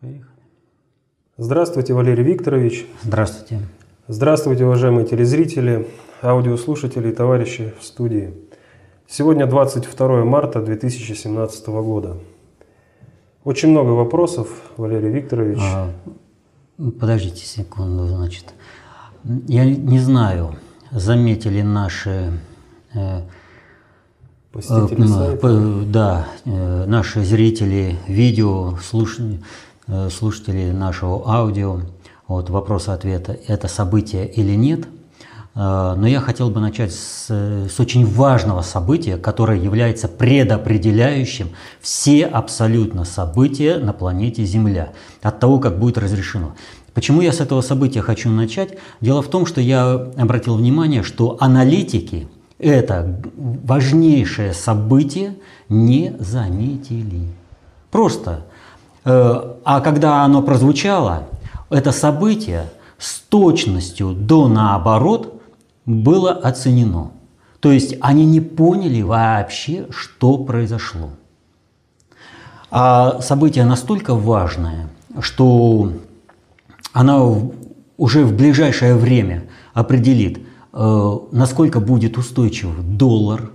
Поехали. Здравствуйте, Валерий Викторович. Здравствуйте. Здравствуйте, уважаемые телезрители, аудиослушатели и товарищи в студии. Сегодня 22 марта 2017 года. Очень много вопросов, Валерий Викторович. А, подождите секунду, значит. Я не знаю, заметили наши э, посетители э, сайта. Да, э, наши зрители видео, слушатели, э, слушатели нашего аудио, вот вопрос-ответа, это событие или нет. Но я хотел бы начать с, с очень важного события, которое является предопределяющим все абсолютно события на планете Земля, от того, как будет разрешено. Почему я с этого события хочу начать? Дело в том, что я обратил внимание, что аналитики – это важнейшее событие не заметили. Просто. Э, а когда оно прозвучало, это событие с точностью до наоборот было оценено. То есть они не поняли вообще, что произошло. А событие настолько важное, что оно уже в ближайшее время определит, Э, насколько будет устойчив доллар,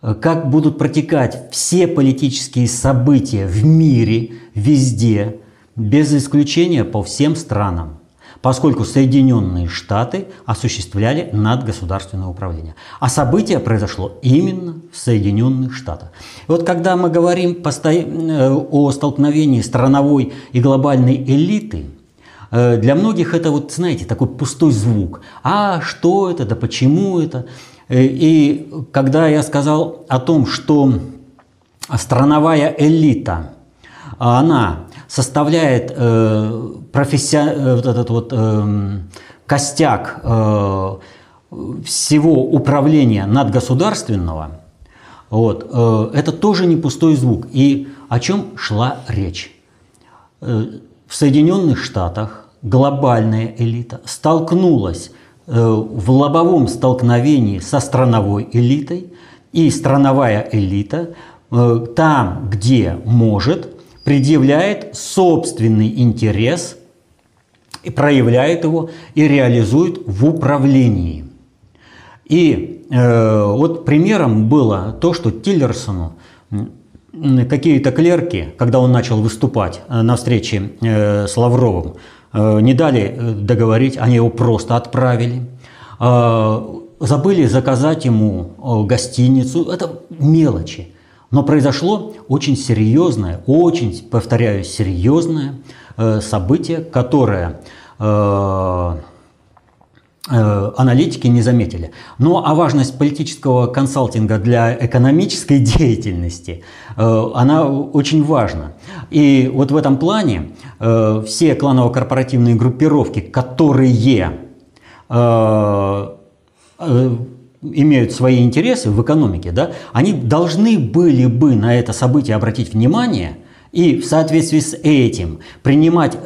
как будут протекать все политические события в мире, везде, без исключения по всем странам, поскольку Соединенные Штаты осуществляли надгосударственное управление. А событие произошло именно в Соединенных Штатах. И вот когда мы говорим э, о столкновении страновой и глобальной элиты – Э, для многих это вот, знаете, такой пустой звук. А что это, да почему это? Э, и когда я сказал о том, что страновая элита, она составляет э, професси... вот этот вот э, костяк э, всего управления надгосударственного, вот, э, это тоже не пустой звук. И о чем шла речь? Э, в Соединенных Штатах глобальная элита столкнулась э, в лобовом столкновении со страновой элитой, и страновая элита э, там, где может, предъявляет собственный интерес и проявляет его и реализует в управлении. И э, вот примером было то, что Тиллерсону какие-то клерки, когда он начал выступать э, на встрече э, с Лавровым, э, не дали договорить, они его просто отправили. Забыли заказать ему гостиницу. Это мелочи. Но произошло очень серьезное, очень, повторяю, серьезное событие, которое Э, аналитики не заметили. Ну а важность политического консалтинга для экономической деятельности, э, она очень важна. И вот в этом плане э, все кланово-корпоративные группировки, которые имеют свои интересы в экономике, да, они должны были бы на это событие обратить внимание и в соответствии с этим принимать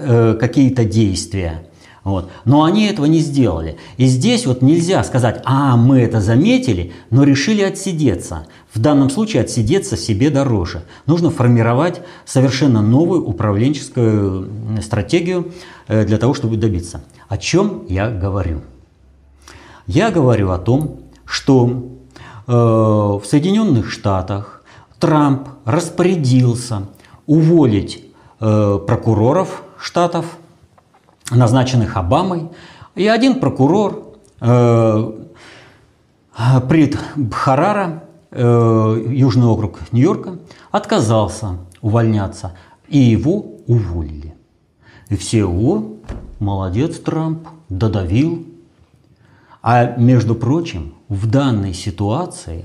какие-то действия. Вот. Но они этого не сделали. И здесь вот нельзя сказать, а мы это заметили, но решили отсидеться. В данном случае отсидеться себе дороже. Нужно формировать совершенно новую управленческую стратегию э, для того, чтобы добиться. О чем я говорю? Я говорю о том, что э, в Соединенных Штатах Трамп распорядился уволить э, прокуроров штатов – назначенных Обамой, и один прокурор э, Прит Бхарара, э, Южный округ Нью-Йорка, отказался увольняться, и его уволили. И все, о, молодец Трамп, додавил. А между прочим, в данной ситуации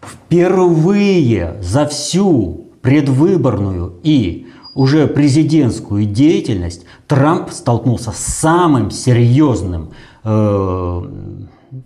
впервые за всю предвыборную и уже президентскую деятельность Трамп столкнулся с самым серьезным, э,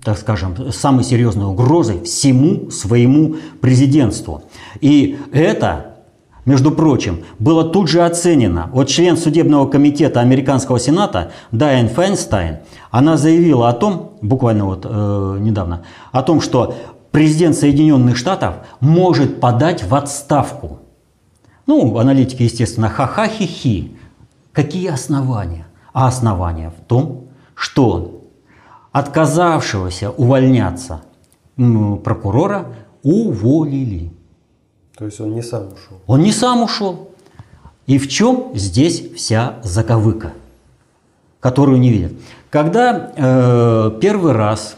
так скажем, самой серьезной угрозой всему своему президентству. И это, между прочим, было тут же оценено. Вот член судебного комитета Американского сената Дайан Файнстайн, она заявила о том, буквально вот э, недавно, о том, что президент Соединенных Штатов может подать в отставку ну, аналитики, естественно, ха-ха-хи-хи. Какие основания? А основания в том, что отказавшегося увольняться прокурора уволили. То есть он не сам ушел? Он не сам ушел. И в чем здесь вся заковыка, которую не видят? Когда э, первый раз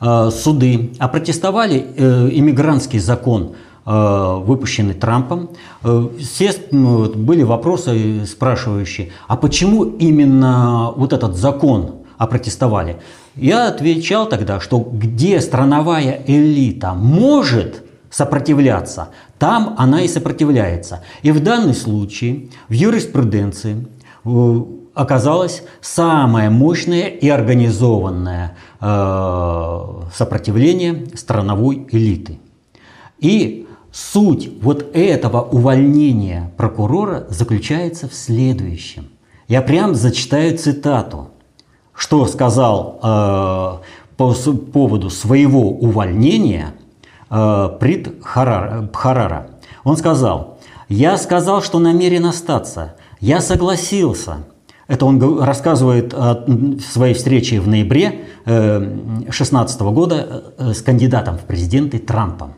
э, суды опротестовали э, иммигрантский закон, выпущенный Трампом, э, все были вопросы спрашивающие, а почему именно вот этот закон опротестовали? Я отвечал тогда, что где страновая элита может сопротивляться, там она и сопротивляется. И в данном случае в юриспруденции э, оказалось самое мощное и организованное э, сопротивление страновой элиты. И суть вот этого увольнения прокурора заключается в следующем. Я прям зачитаю цитату что сказал э, по поводу своего увольнения э, Прит Харара. Он сказал, я сказал, что намерен остаться, я согласился. Это он рассказывает о своей встрече в ноябре 2016 э, года э, с кандидатом в президенты Трампом.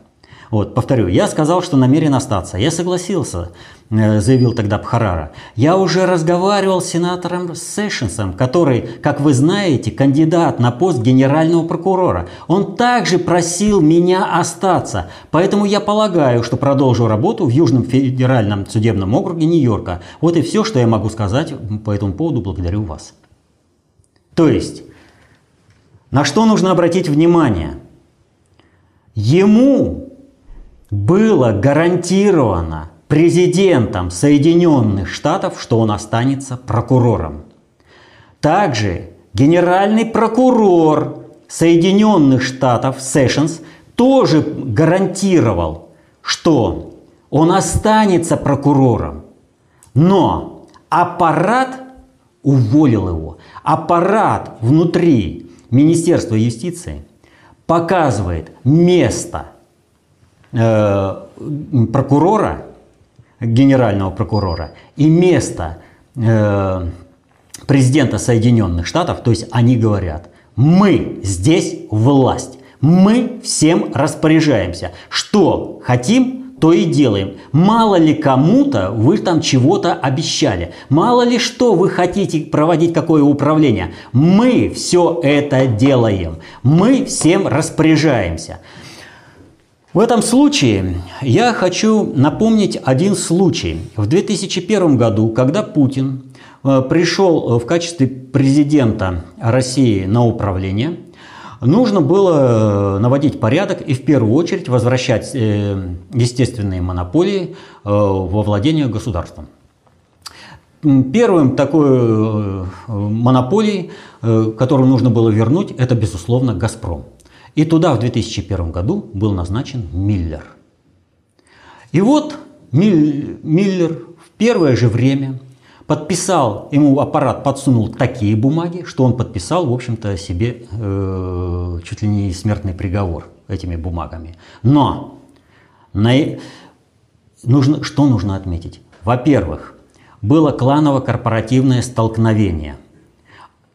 Вот, повторю, я сказал, что намерен остаться. Я согласился, э, заявил тогда Бхарара. Я уже разговаривал с сенатором Сэшенсом, который, как вы знаете, кандидат на пост генерального прокурора. Он также просил меня остаться. Поэтому я полагаю, что продолжу работу в Южном федеральном судебном округе Нью-Йорка. Вот и все, что я могу сказать по этому поводу. Благодарю вас. То есть, на что нужно обратить внимание? Ему было гарантировано президентом Соединенных Штатов, что он останется прокурором. Также генеральный прокурор Соединенных Штатов Сэшенс тоже гарантировал, что он останется прокурором. Но аппарат уволил его. Аппарат внутри Министерства юстиции показывает место – прокурора, генерального прокурора и место э, президента Соединенных Штатов, то есть они говорят, мы здесь власть, мы всем распоряжаемся, что хотим, то и делаем. Мало ли кому-то вы там чего-то обещали. Мало ли что вы хотите проводить какое управление. Мы все это делаем. Мы всем распоряжаемся. В этом случае я хочу напомнить один случай. В 2001 году, когда Путин э, пришел в качестве президента России на управление, нужно было наводить порядок и в первую очередь возвращать э, естественные монополии э, во владение государством. Первым такой монополией, которую нужно было вернуть, это, безусловно, «Газпром». И туда в 2001 году был назначен Миллер. И вот Миллер в первое же время подписал, ему аппарат подсунул такие бумаги, что он подписал, в общем-то, себе э, чуть ли не смертный приговор этими бумагами. Но на, нужно, что нужно отметить? Во-первых, было кланово-корпоративное столкновение.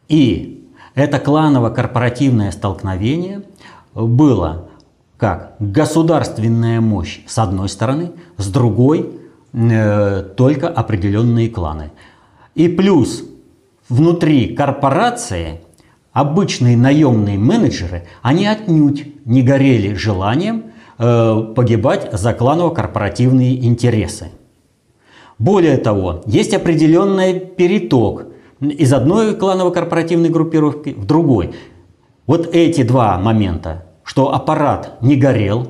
И это кланово-корпоративное столкновение было как государственная мощь с одной стороны, с другой э, только определенные кланы. И плюс внутри корпорации обычные наемные менеджеры, они отнюдь не горели желанием э, погибать за кланово-корпоративные интересы. Более того, есть определенный переток из одной кланово-корпоративной группировки в другой. Вот эти два момента, что аппарат не горел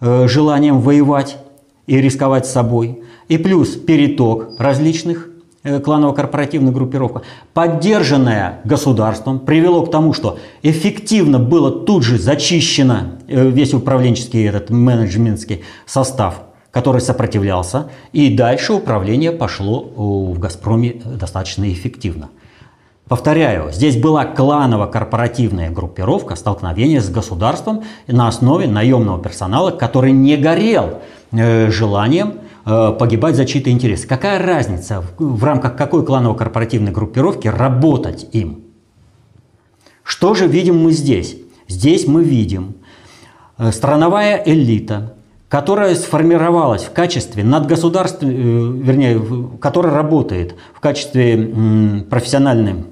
э, желанием воевать и рисковать собой, и плюс переток различных э, кланово-корпоративных группировок, поддержанная государством, привело к тому, что эффективно было тут же зачищено э, весь управленческий этот менеджментский состав, который сопротивлялся, и дальше управление пошло в «Газпроме» достаточно эффективно. Повторяю, здесь была кланово-корпоративная группировка столкновения с государством на основе наемного персонала, который не горел э, желанием э, погибать за чьи-то интересы. Какая разница, в, рамках какой кланово-корпоративной группировки работать им? Что же видим мы здесь? Здесь мы видим э, страновая элита, которая сформировалась в качестве надгосударственной, вернее, которая работает в качестве профессиональной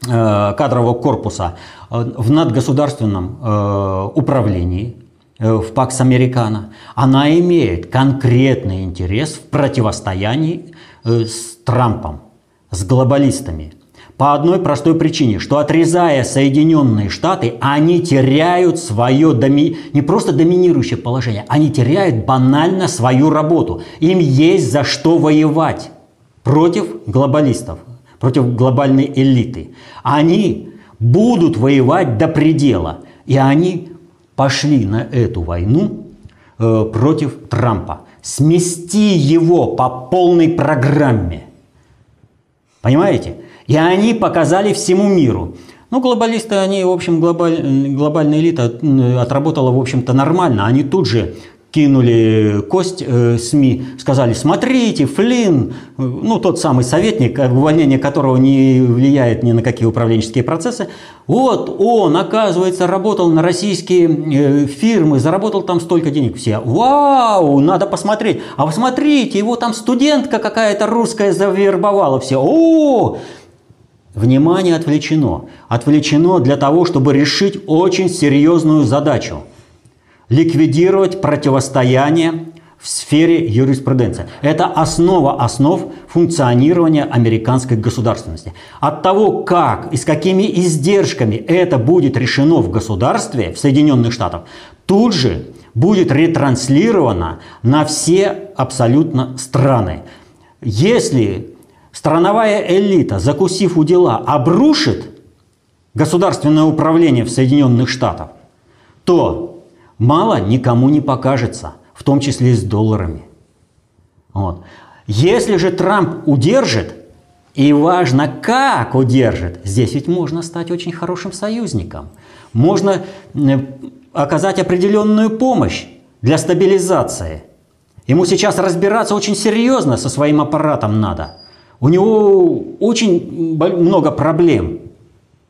кадрового корпуса в надгосударственном управлении, в Пакс Американо, она имеет конкретный интерес в противостоянии с Трампом, с глобалистами. По одной простой причине, что отрезая Соединенные Штаты, они теряют свое доми... не просто доминирующее положение, они теряют банально свою работу. Им есть за что воевать против глобалистов, против глобальной элиты. Они будут воевать до предела. И они пошли на эту войну э, против Трампа. Смести его по полной программе. Понимаете? И они показали всему миру. Ну, глобалисты, они, в общем, глобаль, глобальная элита отработала, в общем-то, нормально. Они тут же кинули кость э, СМИ, сказали, смотрите, Флинн, ну, тот самый советник, увольнение которого не влияет ни на какие управленческие процессы, вот он, оказывается, работал на российские э, фирмы, заработал там столько денег. Все, вау, надо посмотреть. А вы смотрите, его там студентка какая-то русская завербовала. Все, о, Внимание отвлечено. Отвлечено для того, чтобы решить очень серьезную задачу. Ликвидировать противостояние в сфере юриспруденции. Это основа основ функционирования американской государственности. От того, как и с какими издержками это будет решено в государстве, в Соединенных Штатах, тут же будет ретранслировано на все абсолютно страны. Если страновая элита, закусив у дела, обрушит государственное управление в Соединенных Штатах, то мало никому не покажется, в том числе и с долларами. Вот. Если же Трамп удержит, и важно, как удержит, здесь ведь можно стать очень хорошим союзником. Можно э, оказать определенную помощь для стабилизации. Ему сейчас разбираться очень серьезно со своим аппаратом надо – у него очень много проблем.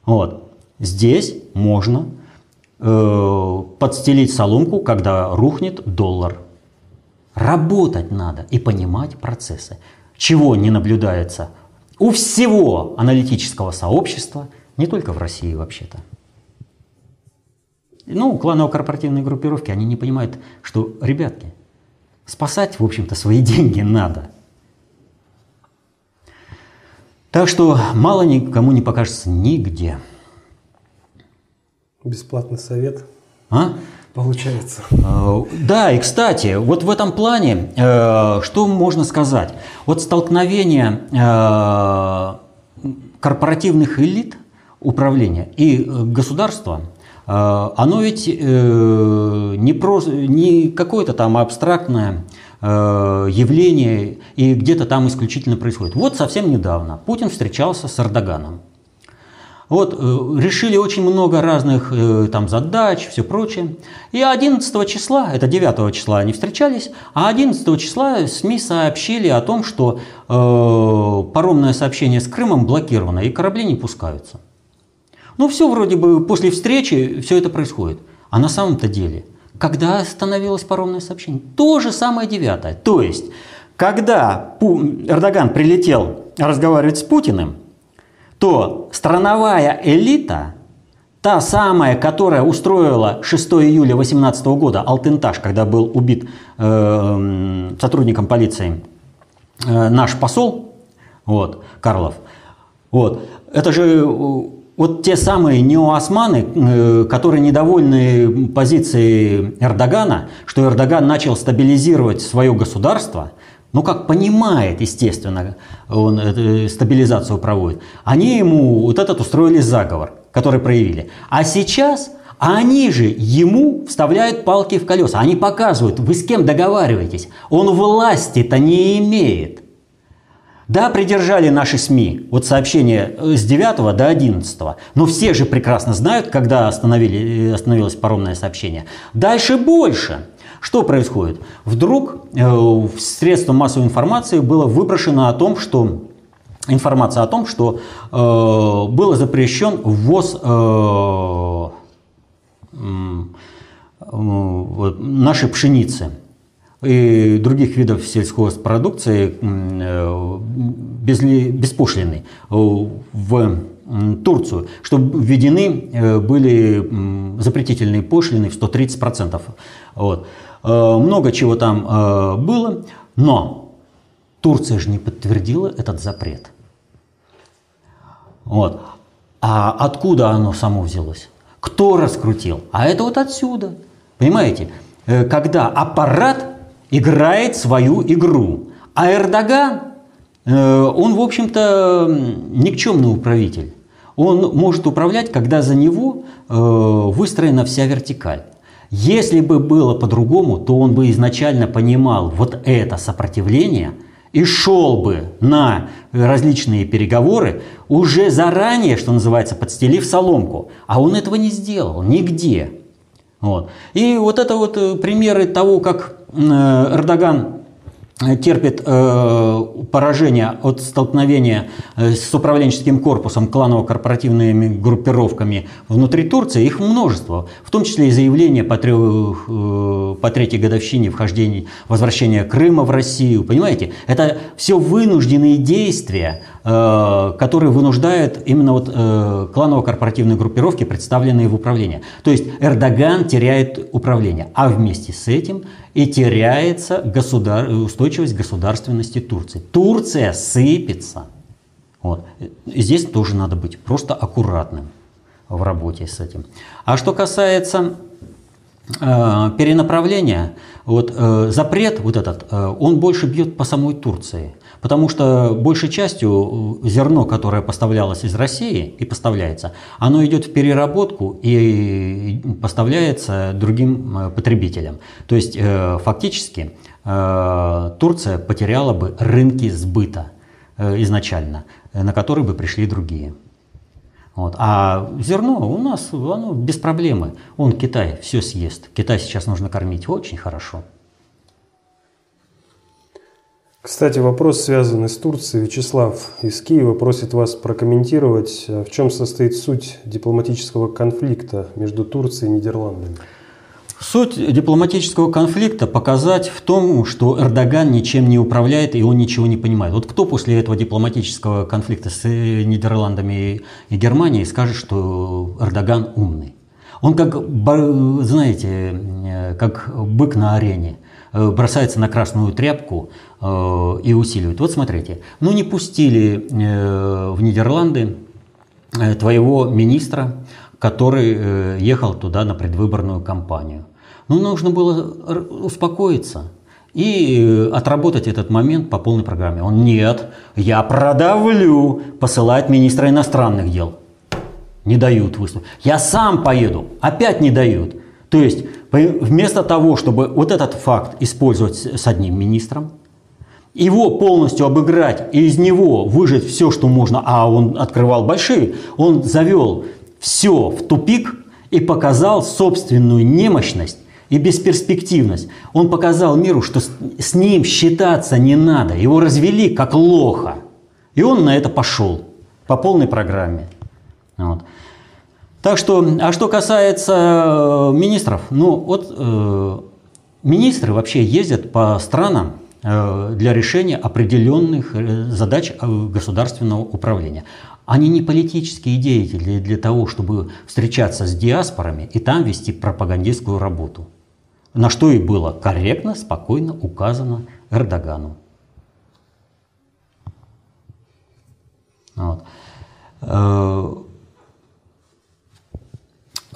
Вот. Здесь можно э, подстелить соломку, когда рухнет доллар. Работать надо и понимать процессы. Чего не наблюдается у всего аналитического сообщества, не только в России вообще-то. Ну, кланово-корпоративные группировки, они не понимают, что, ребятки, спасать, в общем-то, свои деньги надо – так что мало никому не покажется нигде. Бесплатный совет. А? Получается. Э, да, и кстати, вот в этом плане, э, что можно сказать? Вот столкновение э, корпоративных элит управления и государства, оно ведь не, просто, не какое-то там абстрактное Э, явление и где-то там исключительно происходит. Вот совсем недавно Путин встречался с Эрдоганом. Вот, э, решили очень много разных э, там задач, все прочее. И 11 числа, это 9 числа они встречались, а 11 числа СМИ сообщили о том, что э, паромное сообщение с Крымом блокировано и корабли не пускаются. Ну все вроде бы после встречи все это происходит. А на самом-то деле – когда остановилось паромное сообщение? То же самое девятое. То есть, когда Эрдоган прилетел разговаривать с Путиным, то страновая элита, та самая, которая устроила 6 июля 2018 года Алтентаж, когда был убит э, сотрудником полиции э, наш посол, вот, Карлов, вот, это же вот те самые неоосманы, э, которые недовольны позицией Эрдогана, что Эрдоган начал стабилизировать свое государство, ну как понимает, естественно, он стабилизацию проводит, они ему вот этот устроили заговор, который проявили. А сейчас они же ему вставляют палки в колеса. Они показывают, вы с кем договариваетесь. Он власти-то не имеет. Да, придержали наши СМИ вот сообщение с 9 до 11, но все же прекрасно знают, когда остановили, э, остановилось паромное сообщение. Дальше больше. Что происходит? Вдруг э, в средства массовой информации было выброшено о том, что информация о том, что э, был запрещен ввоз э, э, нашей пшеницы и других видов сельхозпродукции э, без, беспошлиной в Турцию, что введены э, были запретительные пошлины в 130%. Вот. Э, много чего там было, но Турция же не подтвердила этот запрет. Вот. А откуда оно само взялось? Кто раскрутил? А это вот отсюда. Понимаете? Когда аппарат играет свою игру. А Эрдоган, э, он, в общем-то, никчемный управитель. Он может управлять, когда за него э, выстроена вся вертикаль. Если бы было по-другому, то он бы изначально понимал вот это сопротивление и шел бы на различные переговоры уже заранее, что называется, подстелив соломку. А он этого не сделал нигде. Вот. И вот это вот э, примеры того, как Э, Эрдоган терпит э, поражение от столкновения э, с управленческим корпусом, кланово-корпоративными группировками внутри Турции, их множество, в том числе и заявления по, трех, э, по третьей годовщине вхождения, возвращения Крыма в Россию, понимаете? Это все вынужденные действия, э, которые вынуждают именно вот э, кланово-корпоративные группировки, представленные в управлении. То есть Эрдоган теряет управление, а вместе с этим и теряется государ... устойчивость государственности Турции. Турция сыпется. Вот. Здесь тоже надо быть просто аккуратным в работе с этим. А что касается э, перенаправления, вот, э, запрет вот этот, э, он больше бьет по самой Турции. Потому что большей частью э, зерно, которое поставлялось из России и поставляется, оно идет в переработку и поставляется другим э, потребителям. То есть э, фактически Турция потеряла бы рынки сбыта изначально, на которые бы пришли другие. Вот. А зерно у нас оно без проблемы. Он Китай все съест. Китай сейчас нужно кормить очень хорошо. Кстати, вопрос, связанный с Турцией. Вячеслав из Киева просит вас прокомментировать, э, в чем состоит суть дипломатического конфликта между Турцией и Нидерландами. Суть дипломатического конфликта показать в том, что Эрдоган ничем не управляет и он ничего не понимает. Вот кто после этого дипломатического конфликта с э, Нидерландами и Германией скажет, что Эрдоган умный? Он как, знаете, э, как бык на арене бросается на красную тряпку, Э, и усиливают. Вот смотрите, ну не пустили э, в Нидерланды э, твоего министра, который ехал туда на предвыборную кампанию. Ну, нужно было успокоиться и отработать этот момент по полной программе. Он нет, я продавлю, посылает министра иностранных дел. Не дают выступить. Я сам поеду, опять не дают. То есть вместо того, чтобы вот этот факт использовать с одним министром, его полностью обыграть и из него выжать все, что можно, а он открывал большие, он завел все в тупик и показал собственную немощность и бесперспективность. Он показал миру, что с ним считаться не надо. Его развели как лоха. И он на это пошел по полной программе. Вот. Так что, а что касается э, министров, ну вот э, министры вообще ездят по странам, Э, для решения определенных э, задач э, государственного управления. Они не политические деятели для того, чтобы встречаться с диаспорами и там вести пропагандистскую работу. На что и было корректно, спокойно указано Эрдогану. Вот.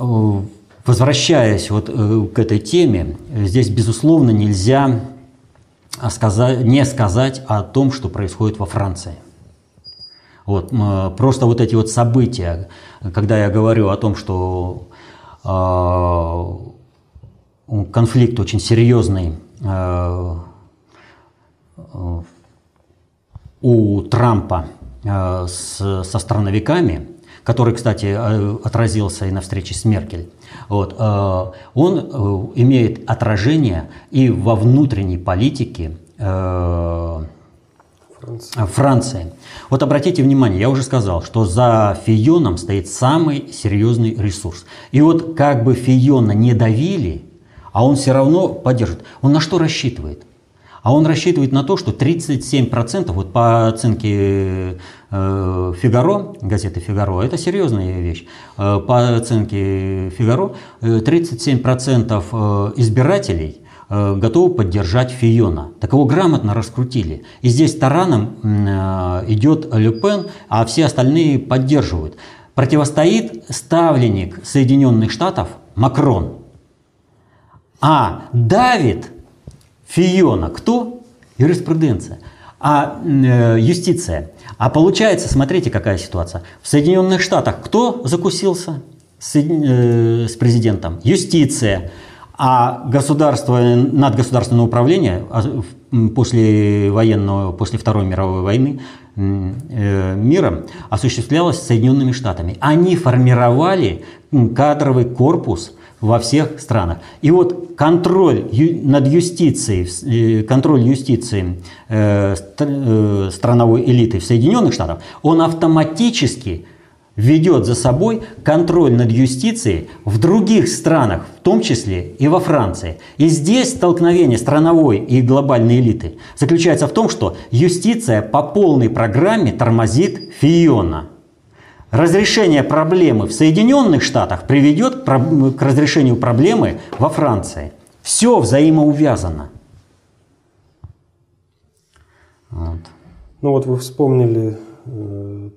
Возвращаясь вот к этой теме, здесь, безусловно, нельзя а сказать, не сказать о том, что происходит во Франции. Вот, просто вот эти вот события, когда я говорю о том, что э, конфликт очень серьезный э, у Трампа э, с, со страновиками, который, кстати, э, отразился и на встрече с Меркель, вот, э, он э, имеет отражение и во внутренней политике Франции. Франции. Вот обратите внимание, я уже сказал, что за Фионом стоит самый серьезный ресурс. И вот как бы Фиона не давили, а он все равно поддержит. Он на что рассчитывает? А он рассчитывает на то, что 37%, вот по оценке Фигаро, газеты Фигаро, это серьезная вещь, э, по оценке Фигаро, 37% э, избирателей готовы поддержать Фиона. Так его грамотно раскрутили. И здесь тараном идет Люпен, а все остальные поддерживают. Противостоит ставленник Соединенных Штатов Макрон. А давит Фиона кто? Юриспруденция. А э, юстиция. А получается, смотрите, какая ситуация. В Соединенных Штатах кто закусился с, э, с президентом? Юстиция. А государство, надгосударственное управление а, после военного, после Второй мировой войны э, мира осуществлялось Соединенными Штатами. Они формировали кадровый корпус во всех странах. И вот контроль над юстицией, э, контроль юстиции э, э, страновой элиты в Соединенных Штатах, он автоматически ведет за собой контроль над юстицией в других странах, в том числе и во Франции. И здесь столкновение страновой и глобальной элиты заключается в том, что юстиция по полной программе тормозит Фиона – разрешение проблемы в Соединенных Штатах приведет к разрешению проблемы во Франции. Все взаимоувязано. Вот. Ну вот вы вспомнили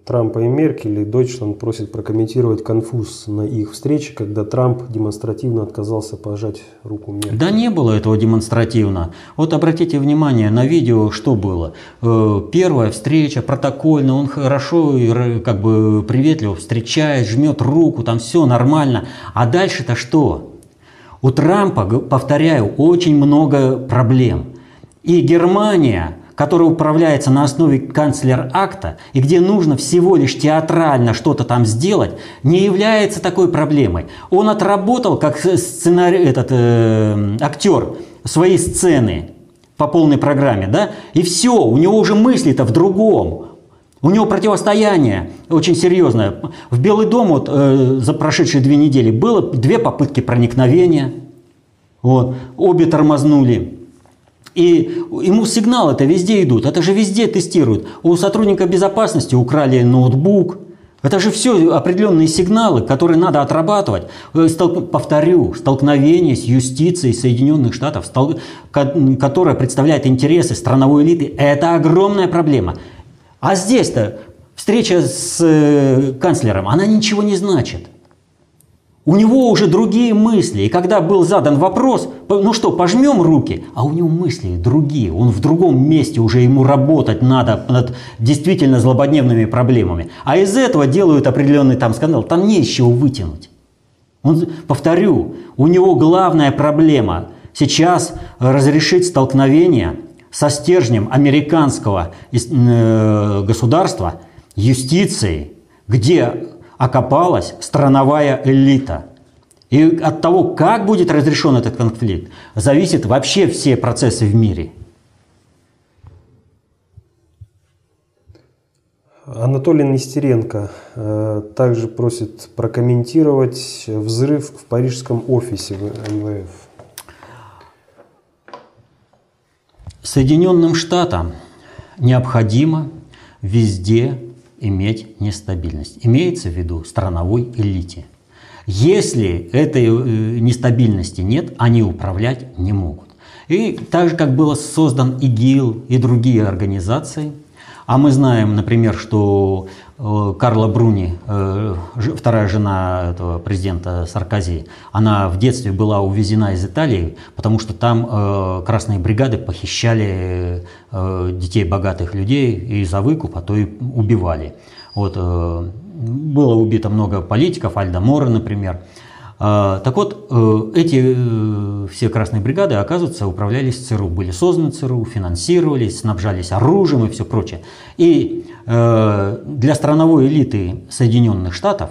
Трампа и Меркель, и Дойчланд просит прокомментировать конфуз на их встрече, когда Трамп демонстративно отказался пожать руку Меркель. Да не было этого демонстративно. Вот обратите внимание на видео, что было. Э, первая встреча, протокольно, он хорошо как бы приветливо встречает, жмет руку, там все нормально. А дальше-то что? У Трампа, повторяю, очень много проблем. И Германия который управляется на основе канцлер-акта и где нужно всего лишь театрально что-то там сделать, не является такой проблемой. Он отработал как сценарий, этот э, актер свои сцены по полной программе, да, и все, у него уже мысли-то в другом. У него противостояние очень серьезное. В Белый дом вот, э, за прошедшие две недели было две попытки проникновения. Вот, обе тормознули. И ему сигналы это везде идут, это же везде тестируют. У сотрудника безопасности украли ноутбук. Это же все определенные сигналы, которые надо отрабатывать. Э, повторю, столкновение с юстицией Соединенных Штатов, которая представляет интересы страновой элиты, это огромная проблема. А здесь-то встреча с э, канцлером, она ничего не значит. У него уже другие мысли. И когда был задан вопрос, ну что, пожмем руки, а у него мысли другие. Он в другом месте уже ему работать надо над действительно злободневными проблемами. А из этого делают определенный там скандал. Там не вытянуть. Он, повторю, у него главная проблема сейчас разрешить столкновение со стержнем американского э, государства, юстиции, где окопалась страновая элита. И от того, как будет разрешен этот конфликт, зависит вообще все процессы в мире. Анатолий Нестеренко э, также просит прокомментировать взрыв в парижском офисе МВФ. Соединенным Штатам необходимо везде иметь нестабильность. Имеется в виду страновой элите. Если этой э, нестабильности нет, они управлять не могут. И так же, как было создан ИГИЛ и другие организации, а мы знаем, например, что Карла Бруни, э, вторая жена этого президента Саркози, она в детстве была увезена из Италии, потому что там э, красные бригады похищали детей богатых людей и за выкуп, а то и убивали. Вот, было убито много политиков, Альда Мора, например. Так вот, эти все красные бригады, оказывается, управлялись ЦРУ, были созданы ЦРУ, финансировались, снабжались оружием и все прочее. И для страновой элиты Соединенных Штатов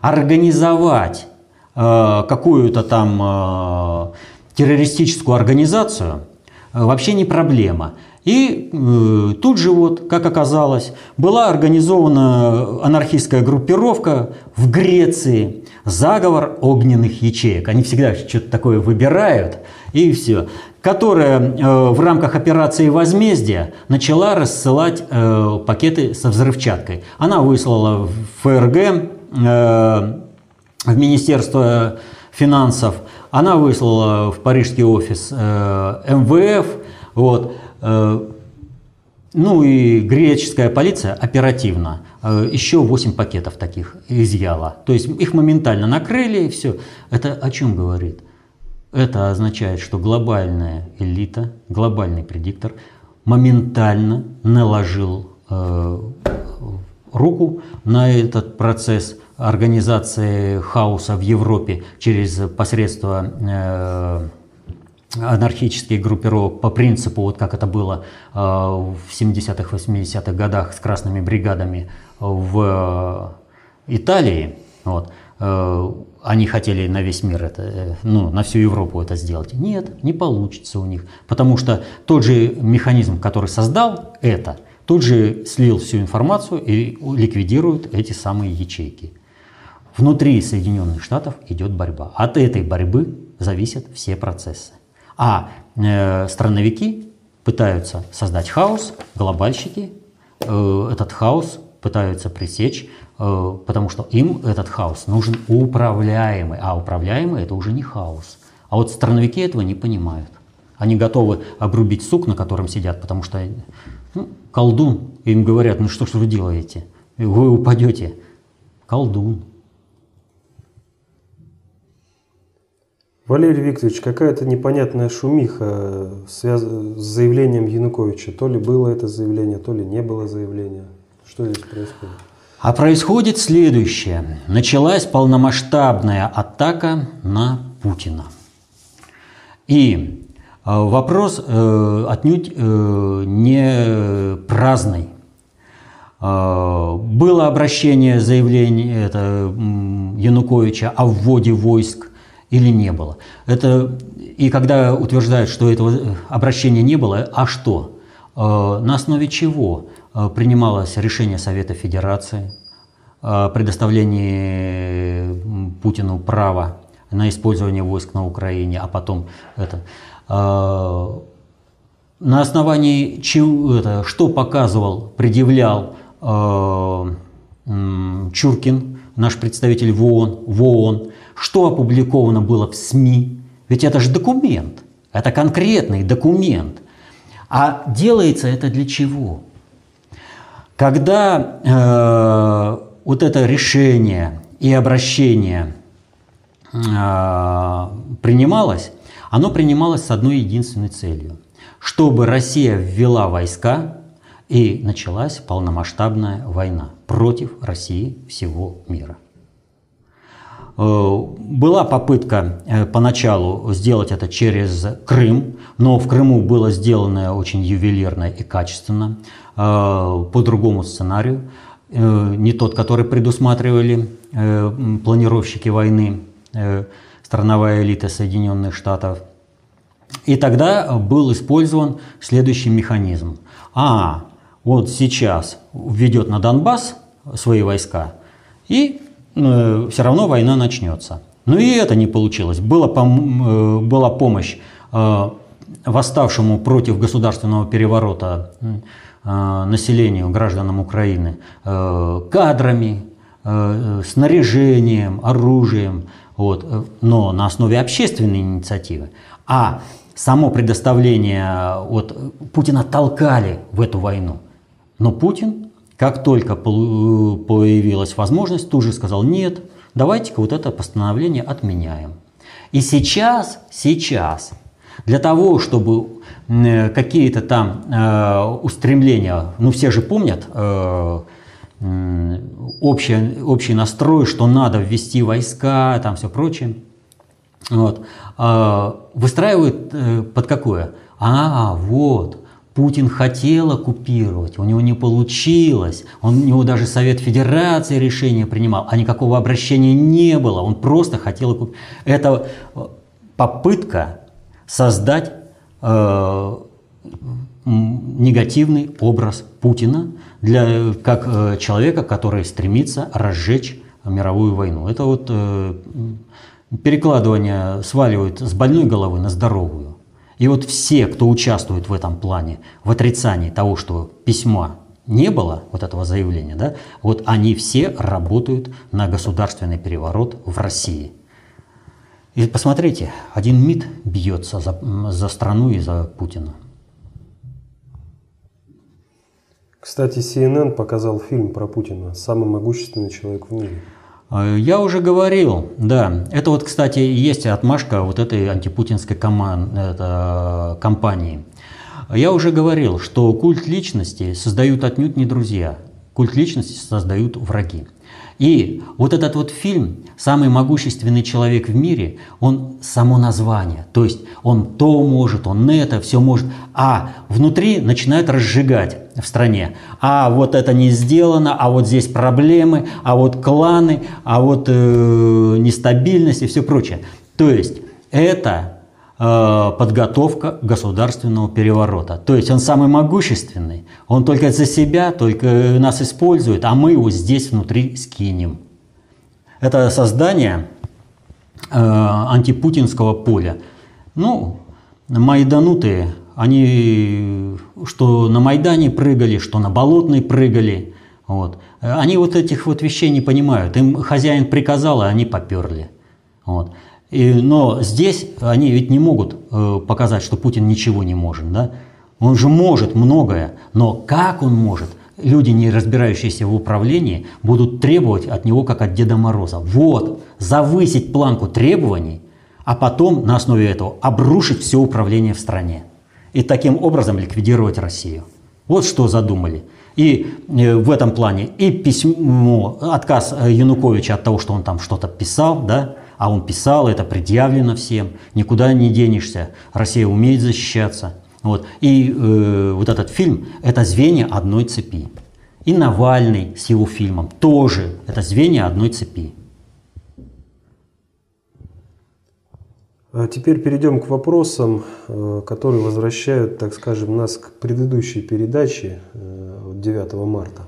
организовать какую-то там террористическую организацию вообще не проблема. И э, тут же вот, как оказалось, была организована анархистская группировка в Греции, заговор огненных ячеек. Они всегда что-то такое выбирают, и все. Которая э, в рамках операции возмездия начала рассылать э, пакеты со взрывчаткой. Она выслала в ФРГ, э, в Министерство финансов, она выслала в парижский офис э, МВФ, вот, ну и греческая полиция оперативно э, еще 8 пакетов таких изъяла. То есть их моментально накрыли и все. Это о чем говорит? Это означает, что глобальная элита, глобальный предиктор моментально наложил э, руку на этот процесс организации хаоса в Европе через посредство э, анархических группировок по принципу, вот как это было э, в 70-х, 80-х годах с красными бригадами в Италии. Вот. Э, они хотели на весь мир это, э, ну, на всю Европу это сделать. Нет, не получится у них. Потому что тот же механизм, который создал это, тут же слил всю информацию и ликвидирует эти самые ячейки. Внутри Соединенных Штатов идет борьба. От этой борьбы зависят все процессы. А э, страновики пытаются создать хаос, глобальщики э, этот хаос пытаются пресечь, э, потому что им этот хаос нужен управляемый, а управляемый это уже не хаос. А вот страновики этого не понимают. Они готовы обрубить сук, на котором сидят, потому что ну, колдун. Им говорят, ну что ж вы делаете? Вы упадете. Колдун. Валерий Викторович, какая-то непонятная шумиха связ... с заявлением Януковича. То ли было это заявление, то ли не было заявления. Что здесь происходит? А происходит следующее. Началась полномасштабная атака на Путина. И э, вопрос э, отнюдь э, не праздный. Было обращение, заявление это, Януковича о вводе войск или не было. Это, и когда утверждают, что этого обращения не было, а что? Э, на основе чего э, принималось решение Совета Федерации о предоставлении Путину права на использование войск на Украине, а потом это. Э, на основании чего, это, что показывал, предъявлял Чуркин, наш представитель в ООН, в ООН что опубликовано было в СМИ? Ведь это же документ, это конкретный документ. А делается это для чего? Когда э, вот это решение и обращение э, принималось, оно принималось с одной единственной целью, чтобы Россия ввела войска и началась полномасштабная война против России всего мира. Э, была попытка э, поначалу сделать это через Крым, но в Крыму было сделано очень ювелирно и качественно, э, по другому сценарию, не тот, который предусматривали планировщики войны, страновая элита Соединенных Штатов. И тогда был использован следующий механизм. А, вот сейчас введет на Донбасс свои войска и Э, все равно война начнется. Но и это не получилось. Была, пом- э, была помощь э, восставшему против государственного переворота населению, гражданам Украины, кадрами, снаряжением, оружием, вот, но на основе общественной инициативы. А само предоставление, вот, Путина толкали в эту войну. Но Путин как только появилась возможность, тут же сказал, нет, давайте-ка вот это постановление отменяем. И сейчас, сейчас, для того, чтобы какие-то там э, устремления, ну все же помнят э, общий, общий настрой, что надо ввести войска, там все прочее, вот, э, выстраивают э, под какое? А, вот, Путин хотел оккупировать, у него не получилось. Он, у него даже Совет Федерации решение принимал, а никакого обращения не было. Он просто хотел оккупировать. Это э, попытка создать э, негативный образ Путина для, как э, человека, который стремится разжечь мировую войну. Это вот э, перекладывание сваливают с больной головы на здоровую. И вот все, кто участвует в этом плане, в отрицании того, что письма не было, вот этого заявления, да, вот они все работают на государственный переворот в России. И посмотрите, один МИД бьется за, за страну и за Путина. Кстати, CNN показал фильм про Путина «Самый могущественный человек в мире». Э, я уже говорил, да. Это вот, кстати, есть отмашка вот этой антипутинской коман, это, компании. Я уже говорил, что культ личности создают отнюдь не друзья. Культ личности создают враги. И вот этот вот фильм «Самый могущественный человек в мире», он само название. То есть он то может, он это, все может. А внутри начинают разжигать в стране. А вот это не сделано, а вот здесь проблемы, а вот кланы, а вот э, нестабильность и все прочее. То есть это подготовка государственного переворота. То есть он самый могущественный, он только за себя, только нас использует, а мы его здесь внутри скинем. Это создание э, антипутинского поля. Ну, майданутые, они что на Майдане прыгали, что на Болотной прыгали. Вот. Они вот этих вот вещей не понимают. Им хозяин приказал, а они поперли. Вот. И, но здесь они ведь не могут э, показать, что Путин ничего не может. Да? Он же может многое, но как он может? Люди, не разбирающиеся в управлении, будут требовать от него, как от Деда Мороза. Вот, завысить планку требований, а потом на основе этого обрушить все управление в стране. И таким образом ликвидировать Россию. Вот что задумали. И э, в этом плане и письмо, отказ Януковича от того, что он там что-то писал, да, а он писал, это предъявлено всем, никуда не денешься, Россия умеет защищаться. Вот. И э, вот этот фильм – это звенья одной цепи. И Навальный с его фильмом тоже – это звенья одной цепи. А теперь перейдем к вопросам, э, которые возвращают, так скажем, нас к предыдущей передаче 9 э, марта.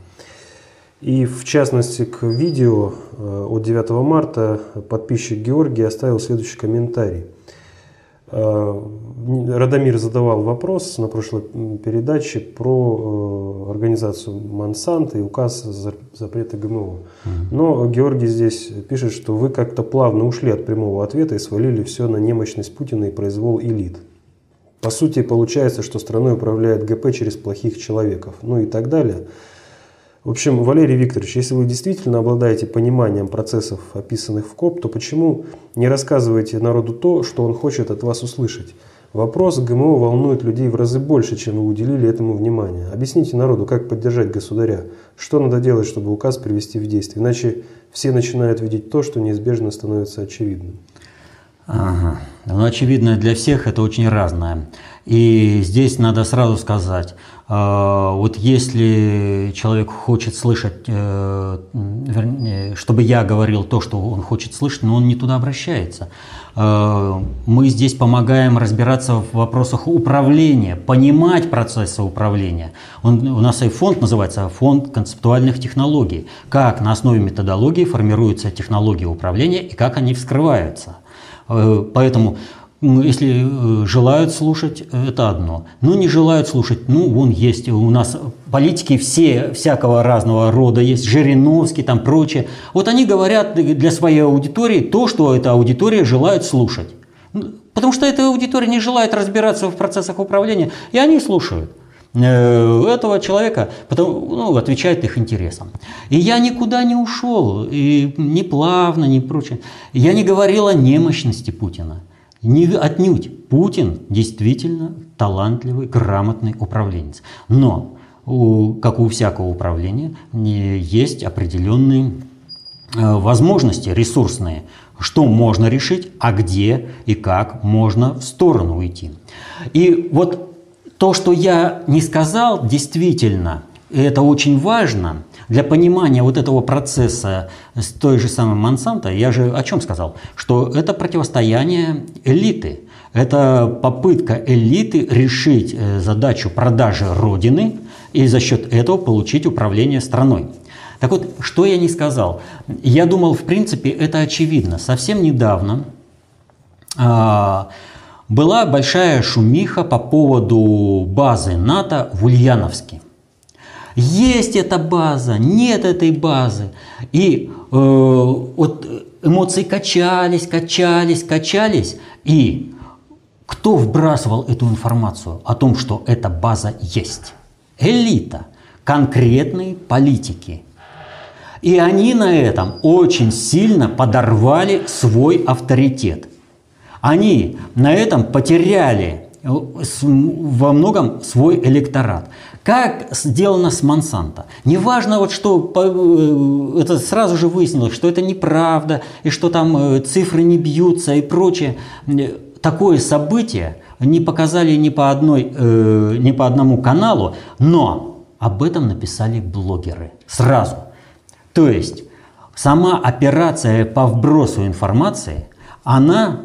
И в частности к видео э, от 9 марта подписчик Георгий оставил следующий комментарий. Э, Радомир задавал вопрос на прошлой передаче про э, организацию Монсанто и указ запрета ГМО. Но Георгий здесь пишет, что вы как-то плавно ушли от прямого ответа и свалили все на немощность Путина и произвол элит. По сути, получается, что страной управляет ГП через плохих человеков, ну и так далее. В общем, Валерий Викторович, если вы действительно обладаете пониманием процессов, описанных в КОП, то почему не рассказываете народу то, что он хочет от вас услышать? Вопрос ГМО волнует людей в разы больше, чем вы уделили этому внимание. Объясните народу, как поддержать государя, что надо делать, чтобы указ привести в действие. Иначе все начинают видеть то, что неизбежно становится очевидным. Ага. Ну, очевидно для всех это очень разное. И здесь надо сразу сказать, вот если человек хочет слышать, э, вернее, чтобы я говорил то, что он хочет слышать, но он не туда обращается. А, мы здесь помогаем разбираться в вопросах управления, понимать процессы управления. Он, у нас и фонд называется фонд концептуальных технологий. Как на основе методологии формируются технологии управления и как они вскрываются. Э, поэтому если э, желают слушать, это одно. Ну, не желают слушать, ну, вон есть у нас политики все, всякого разного рода есть, Жириновский, там прочее. Вот они говорят для своей аудитории то, что эта аудитория желает слушать. Ну, потому что эта аудитория не желает разбираться в процессах управления, и они слушают э, этого человека, потому, ну, отвечает их интересам. И я никуда не ушел, и не плавно, не прочее. Я не говорил о немощности Путина. Не отнюдь. Путин действительно талантливый, грамотный управленец. Но, у, как у всякого управления, есть определенные э, возможности ресурсные, что можно решить, а где и как можно в сторону уйти. И вот то, что я не сказал, действительно, это очень важно для понимания вот этого процесса с той же самой Монсанто, я же о чем сказал? Что это противостояние элиты. Это попытка элиты решить э, задачу продажи Родины и за счет этого получить управление страной. Так вот, что я не сказал? Я думал, в принципе, это очевидно. Совсем недавно а, была большая шумиха по поводу базы НАТО в Ульяновске. Есть эта база, нет этой базы. И э, вот эмоции качались, качались, качались. И кто вбрасывал эту информацию о том, что эта база есть? Элита, конкретные политики. И они на этом очень сильно подорвали свой авторитет. Они на этом потеряли э, во многом свой электорат. Как сделано с Монсанто? Неважно, вот что э, это сразу же выяснилось, что это неправда, и что там э, цифры не бьются и прочее. Такое событие не показали ни по, одной, э, ни по одному каналу, но об этом написали блогеры сразу. То есть сама операция по вбросу информации, она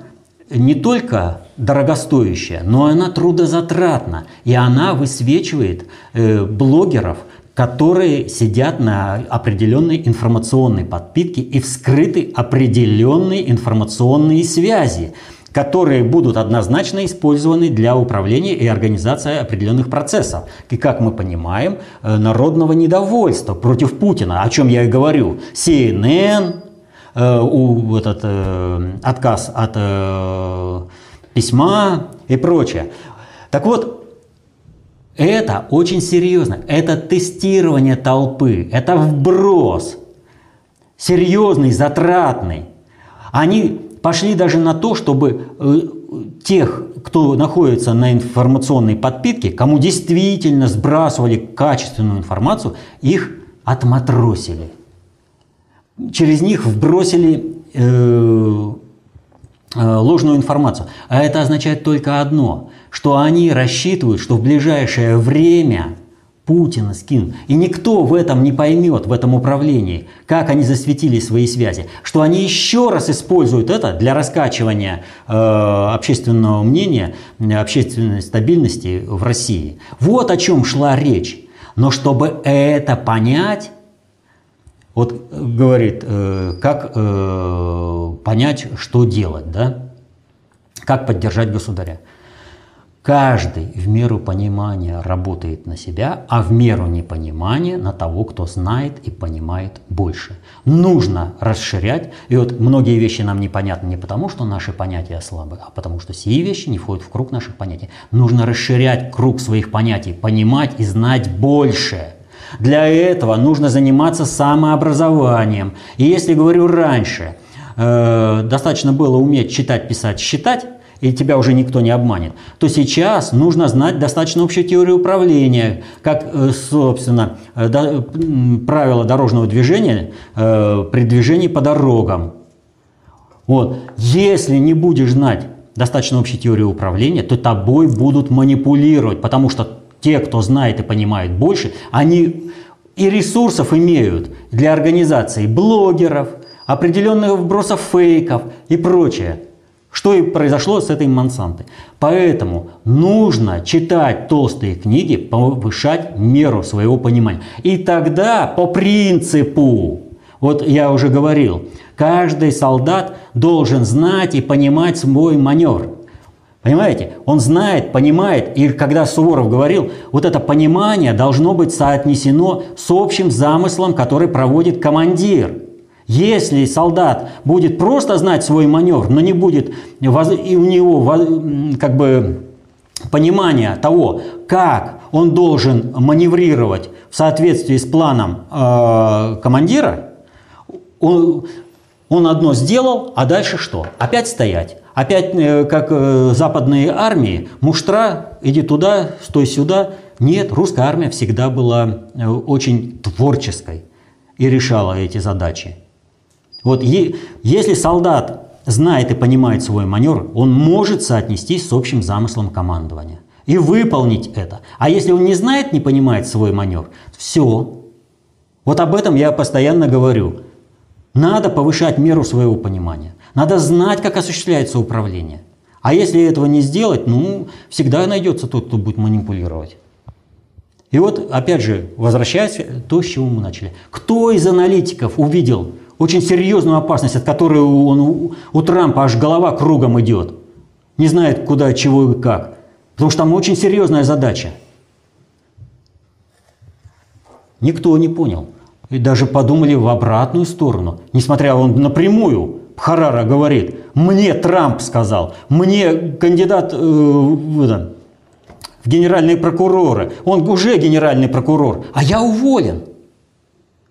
не только дорогостоящая, но она трудозатратна. И она высвечивает э, блогеров, которые сидят на определенной информационной подпитке и вскрыты определенные информационные связи, которые будут однозначно использованы для управления и организации определенных процессов. И, как мы понимаем, э, народного недовольства против Путина, о чем я и говорю. CNN, э, у, этот, э, отказ от э, письма и прочее. Так вот, это очень серьезно. Это тестирование толпы, это вброс. Серьезный, затратный. Они пошли даже на то, чтобы э, тех, кто находится на информационной подпитке, кому действительно сбрасывали качественную информацию, их отматросили. Через них вбросили э, ложную информацию. А это означает только одно, что они рассчитывают, что в ближайшее время Путина скинут. И никто в этом не поймет, в этом управлении, как они засветили свои связи. Что они еще раз используют это для раскачивания э, общественного мнения, общественной стабильности в России. Вот о чем шла речь. Но чтобы это понять, вот э, говорит, э, как э, понять, что делать, да? Как поддержать государя? Каждый в меру понимания работает на себя, а в меру непонимания на того, кто знает и понимает больше. Нужно расширять. И вот многие вещи нам непонятны не потому, что наши понятия слабы, а потому что сие вещи не входят в круг наших понятий. Нужно расширять круг своих понятий, понимать и знать больше. Для этого нужно заниматься самообразованием. И если говорю раньше, э, достаточно было уметь читать, писать, считать, и тебя уже никто не обманет, то сейчас нужно знать достаточно общую теорию управления, как, э, собственно, э, правила дорожного движения при движении по дорогам. Вот. Если не будешь знать достаточно общей теории управления, то тобой будут манипулировать, потому что те, кто знает и понимает больше, они и ресурсов имеют для организации блогеров, определенных вбросов фейков и прочее. Что и произошло с этой Монсантой. Поэтому нужно читать толстые книги, повышать меру своего понимания. И тогда по принципу, вот я уже говорил, каждый солдат должен знать и понимать свой маневр. Понимаете? Он знает, понимает, и когда Суворов говорил, вот это понимание должно быть соотнесено с общим замыслом, который проводит командир. Если солдат будет просто знать свой маневр, но не будет и у него как бы понимания того, как он должен маневрировать в соответствии с планом э, командира, он, он одно сделал, а дальше что? Опять стоять. Опять, э, как э, западные армии, муштра, иди туда, стой сюда. Нет, русская армия всегда была э, очень творческой и решала эти задачи. Вот если солдат знает и понимает свой маневр, он может соотнестись с общим замыслом командования. и выполнить это. А если он не знает, не понимает свой маневр, все. Вот об этом я постоянно говорю. Надо повышать меру своего понимания. Надо знать, как осуществляется управление. А если этого не сделать, ну, всегда найдется тот, кто будет манипулировать. И вот, опять же, возвращаясь то, с чего мы начали. Кто из аналитиков увидел очень серьезную опасность, от которой он, у Трампа аж голова кругом идет? Не знает, куда, чего и как. Потому что там очень серьезная задача. Никто не понял. И даже подумали в обратную сторону. Несмотря он напрямую, Харара говорит, мне Трамп сказал, мне кандидат э, в, генеральные прокуроры, он уже генеральный прокурор, а я уволен.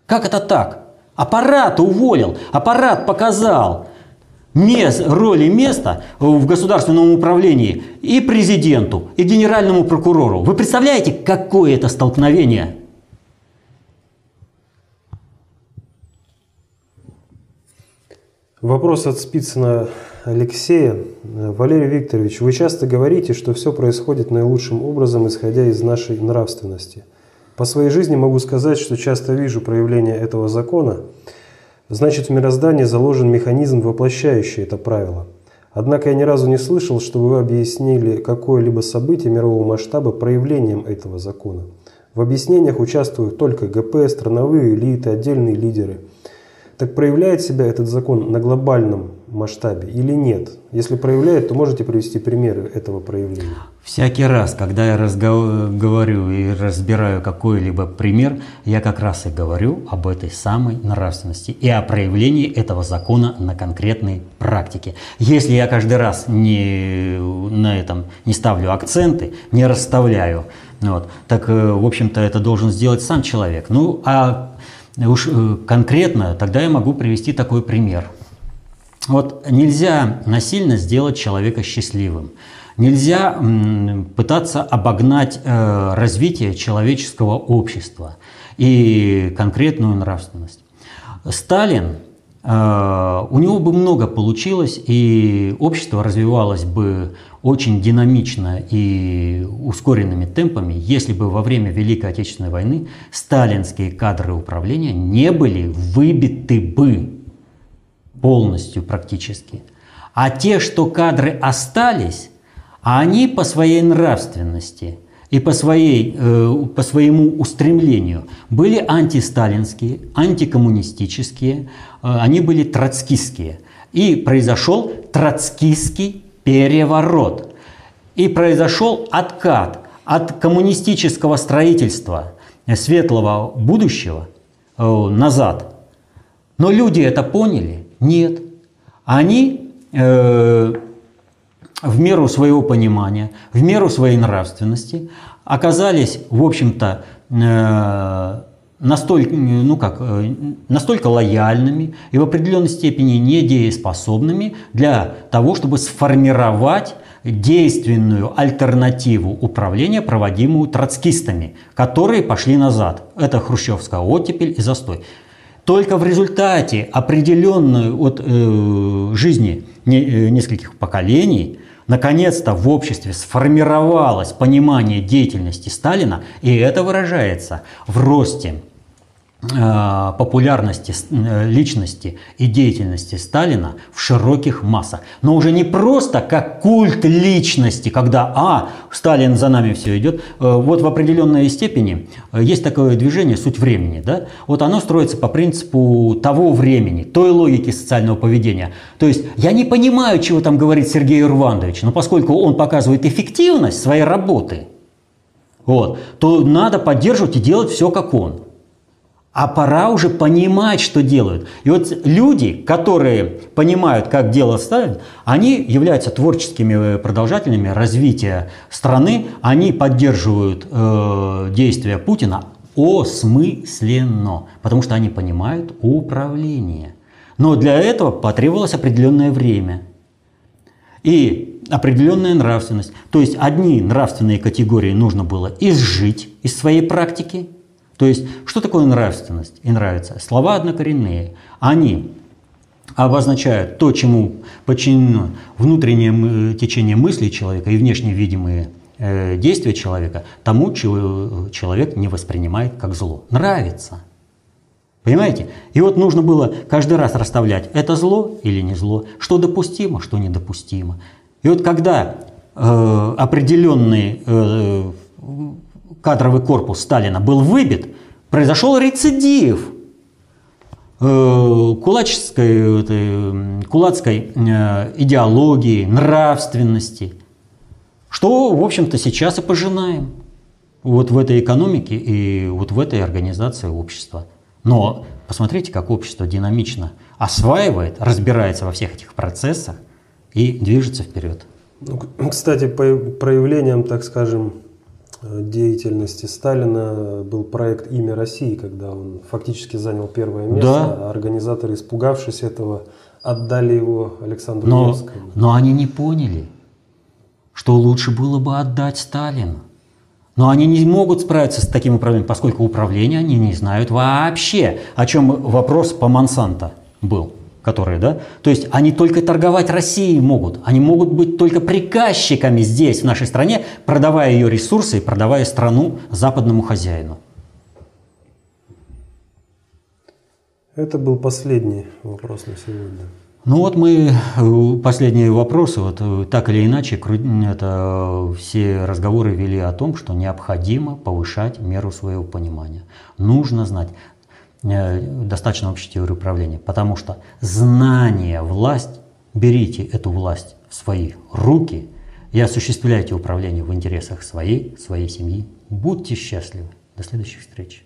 Как это так? Аппарат уволил, аппарат показал, мест, роли места в государственном управлении и президенту, и генеральному прокурору. Вы представляете, какое это столкновение? Вопрос от Спицына Алексея. Валерий Викторович, вы часто говорите, что все происходит наилучшим образом, исходя из нашей нравственности. По своей жизни могу сказать, что часто вижу проявление этого закона – Значит, в мироздании заложен механизм, воплощающий это правило. Однако я ни разу не слышал, чтобы вы объяснили какое-либо событие мирового масштаба проявлением этого закона. В объяснениях участвуют только ГП, страновые элиты, отдельные лидеры – так проявляет себя этот закон на глобальном масштабе или нет? Если проявляет, то можете привести примеры этого проявления? Всякий раз, когда я говорю и разбираю какой-либо пример, я как раз и говорю об этой самой нравственности и о проявлении этого закона на конкретной практике. Если я каждый раз не, на этом не ставлю акценты, не расставляю, вот, так, э, в общем-то, это должен сделать сам человек. Ну, а уж э, конкретно, тогда я могу привести такой пример. Вот нельзя насильно сделать человека счастливым. Нельзя пытаться обогнать э, развитие человеческого общества и конкретную нравственность. Сталин а, у него бы много получилось, и общество развивалось бы очень динамично и ускоренными темпами, если бы во время Великой Отечественной войны сталинские кадры управления не были выбиты бы полностью практически. А те, что кадры остались, они по своей нравственности – и по, своей, э, по своему устремлению были антисталинские, антикоммунистические, э, они были троцкистские. И произошел троцкистский переворот. И произошел откат от коммунистического строительства светлого будущего э, назад. Но люди это поняли? Нет. Они в меру своего понимания, в меру своей нравственности оказались, в общем-то, э, настолько, ну как, э, настолько лояльными и в определенной степени недееспособными для того, чтобы сформировать действенную альтернативу управления, проводимую троцкистами, которые пошли назад. Это хрущевская оттепель и застой. Только в результате определенной от э, жизни не, э, нескольких поколений Наконец-то в обществе сформировалось понимание деятельности Сталина, и это выражается в росте популярности э, личности и деятельности Сталина в широких массах. Но уже не просто как культ личности, когда «а, Сталин за нами все идет». Э, вот в определенной степени есть такое движение «суть времени». Да? Вот оно строится по принципу того времени, той логики социального поведения. То есть я не понимаю, чего там говорит Сергей Ирванович, но поскольку он показывает эффективность своей работы, вот, то надо поддерживать и делать все как он. А пора уже понимать, что делают. И вот люди, которые понимают, как дело ставят, они являются творческими продолжателями развития страны, они поддерживают э, действия Путина осмысленно, потому что они понимают управление. Но для этого потребовалось определенное время и определенная нравственность. То есть одни нравственные категории нужно было изжить из своей практики – то есть, что такое нравственность и нравится? Слова однокоренные. Они обозначают то, чему подчинено внутреннее течение мыслей человека и внешне видимые э, действие человека, тому человек не воспринимает как зло. Нравится. Понимаете? И вот нужно было каждый раз расставлять, это зло или не зло, что допустимо, что недопустимо. И вот когда э, определенный э, кадровый корпус Сталина был выбит, произошел рецидив э, кулаческой, этой, кулацкой э, идеологии, нравственности, что, в общем-то, сейчас и пожинаем вот в этой экономике и вот в этой организации общества. Но посмотрите, как общество динамично осваивает, разбирается во всех этих процессах и движется вперед. Ну, кстати, по проявлением, так скажем, деятельности Сталина был проект «Имя России», когда он фактически занял первое место, да. а организаторы, испугавшись этого, отдали его Александру но, Невскому. Но они не поняли, что лучше было бы отдать Сталину. Но они не могут справиться с таким управлением, поскольку управление они не знают вообще, о чем вопрос по Монсанто был, которые, да? То есть они только торговать Россией могут, они могут быть только приказчиками здесь, в нашей стране, продавая ее ресурсы и продавая страну западному хозяину. Это был последний вопрос на сегодня. Ну вот мы э, последние вопросы, вот э, так или иначе, это все разговоры вели о том, что необходимо повышать меру своего понимания. Нужно знать э, достаточно общей теории управления, потому что знание, власть, берите эту власть в свои руки и осуществляйте управление в интересах своей, своей семьи. Будьте счастливы. До следующих встреч.